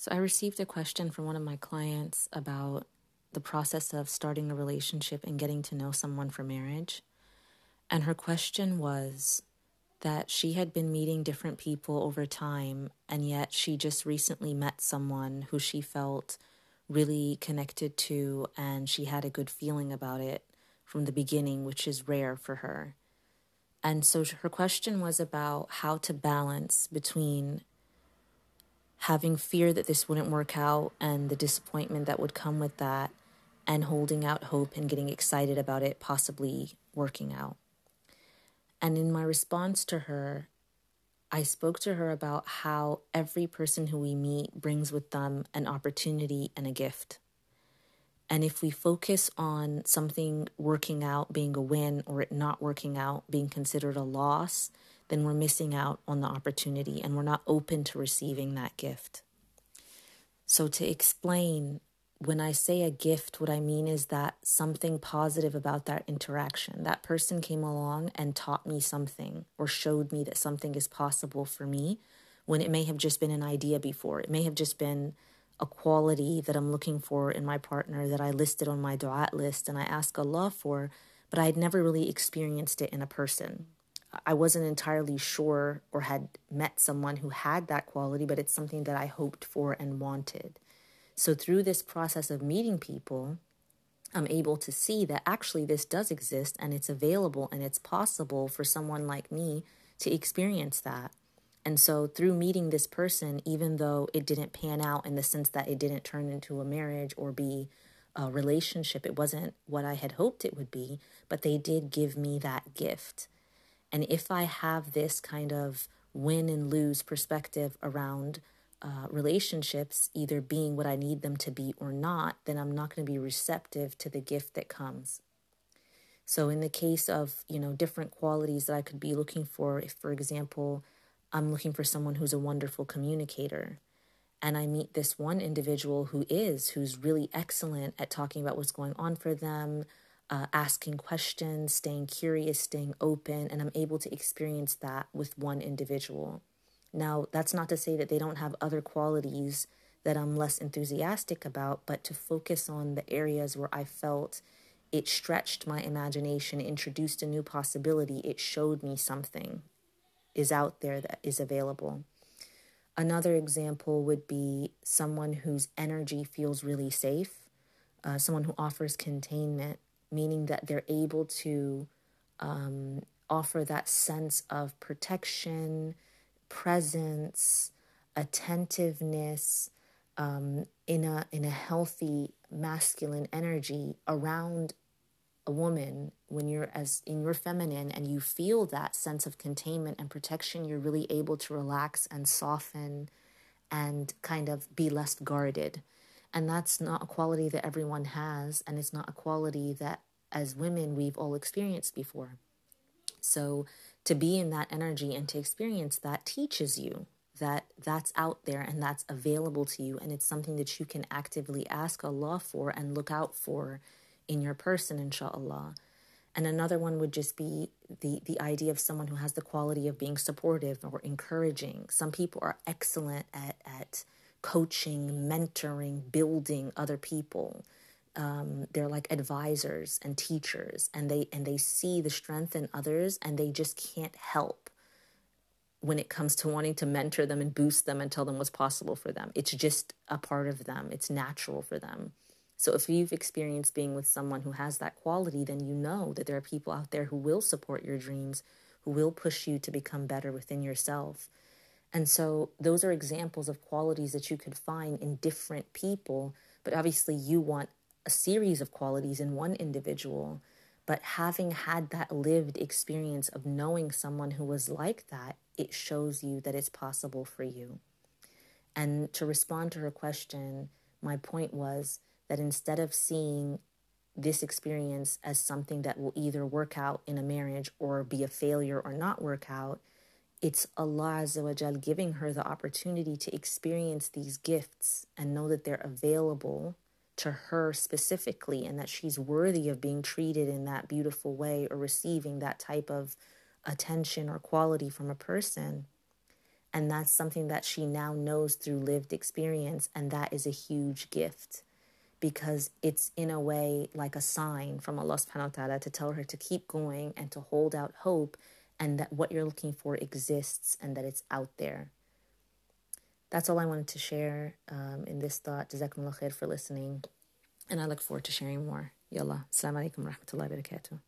So, I received a question from one of my clients about the process of starting a relationship and getting to know someone for marriage. And her question was that she had been meeting different people over time, and yet she just recently met someone who she felt really connected to, and she had a good feeling about it from the beginning, which is rare for her. And so her question was about how to balance between having fear that this wouldn't work out and the disappointment that would come with that, and holding out hope and getting excited about it possibly working out. And in my response to her, I spoke to her about how every person who we meet brings with them an opportunity and a gift. And if we focus on something working out being a win or it not working out being considered a loss, then we're missing out on the opportunity and we're not open to receiving that gift. So, to explain, when I say a gift, what I mean is that something positive about that interaction. That person came along and taught me something or showed me that something is possible for me when it may have just been an idea before. It may have just been a quality that I'm looking for in my partner that I listed on my dua list and I ask Allah for, but I had never really experienced it in a person. I wasn't entirely sure or had met someone who had that quality, but it's something that I hoped for and wanted. So, through this process of meeting people, I'm able to see that actually this does exist and it's available and it's possible for someone like me to experience that. And so, through meeting this person, even though it didn't pan out in the sense that it didn't turn into a marriage or be a relationship, it wasn't what I had hoped it would be, but they did give me that gift. And if I have this kind of win and lose perspective around uh, relationships either being what I need them to be or not, then I'm not going to be receptive to the gift that comes. So, in the case of you know different qualities that I could be looking for, if for example, I'm looking for someone who's a wonderful communicator, and I meet this one individual who is, who's really excellent at talking about what's going on for them, uh, asking questions, staying curious, staying open, and I'm able to experience that with one individual. Now, that's not to say that they don't have other qualities that I'm less enthusiastic about, but to focus on the areas where I felt it stretched my imagination, introduced a new possibility, it showed me something is out there that is available. Another example would be someone whose energy feels really safe, uh, someone who offers containment, meaning that they're able to um, offer that sense of protection, presence, attentiveness um, in a in a healthy masculine energy around a woman. When you're as in your feminine and you feel that sense of containment and protection you're really able to relax and soften and kind of be less guarded and that's not a quality that everyone has and it's not a quality that as women we've all experienced before. So to be in that energy and to experience that teaches you that that's out there and that's available to you and it's something that you can actively ask Allah for and look out for in your person inshallah. And another one would just be the the idea of someone who has the quality of being supportive or encouraging. Some people are excellent at at coaching mentoring building other people. Um, they're like advisors and teachers and they and they see the strength in others and they just can't help when it comes to wanting to mentor them and boost them and tell them what's possible for them. It's just a part of them. It's natural for them. So if you've experienced being with someone who has that quality then you know that there are people out there who will support your dreams who will push you to become better within yourself and so those are examples of qualities that you could find in different people but obviously you want a series of qualities in one individual, but having had that lived experience of knowing someone who was like that, it shows you that it's possible for you. And to respond to her question, my point was that instead of seeing this experience as something that will either work out in a marriage or be a failure or not work out, it's Allah Azza giving her the opportunity to experience these gifts and know that they're available to her specifically and that she's worthy of being treated in that beautiful way or receiving that type of attention or quality from a person. And that's something that she now knows through lived experience. And that is a huge gift because it's in a way like a sign from Allah subhanahu wa ta'ala to tell her to keep going and to hold out hope and that what you're looking for exists and that it's out there. That's all I wanted to share um, in this thought. Jazakumullah khair for listening. And I look forward to sharing more. Yalla. Assalamu alaikum rahmatullahi barakatuh.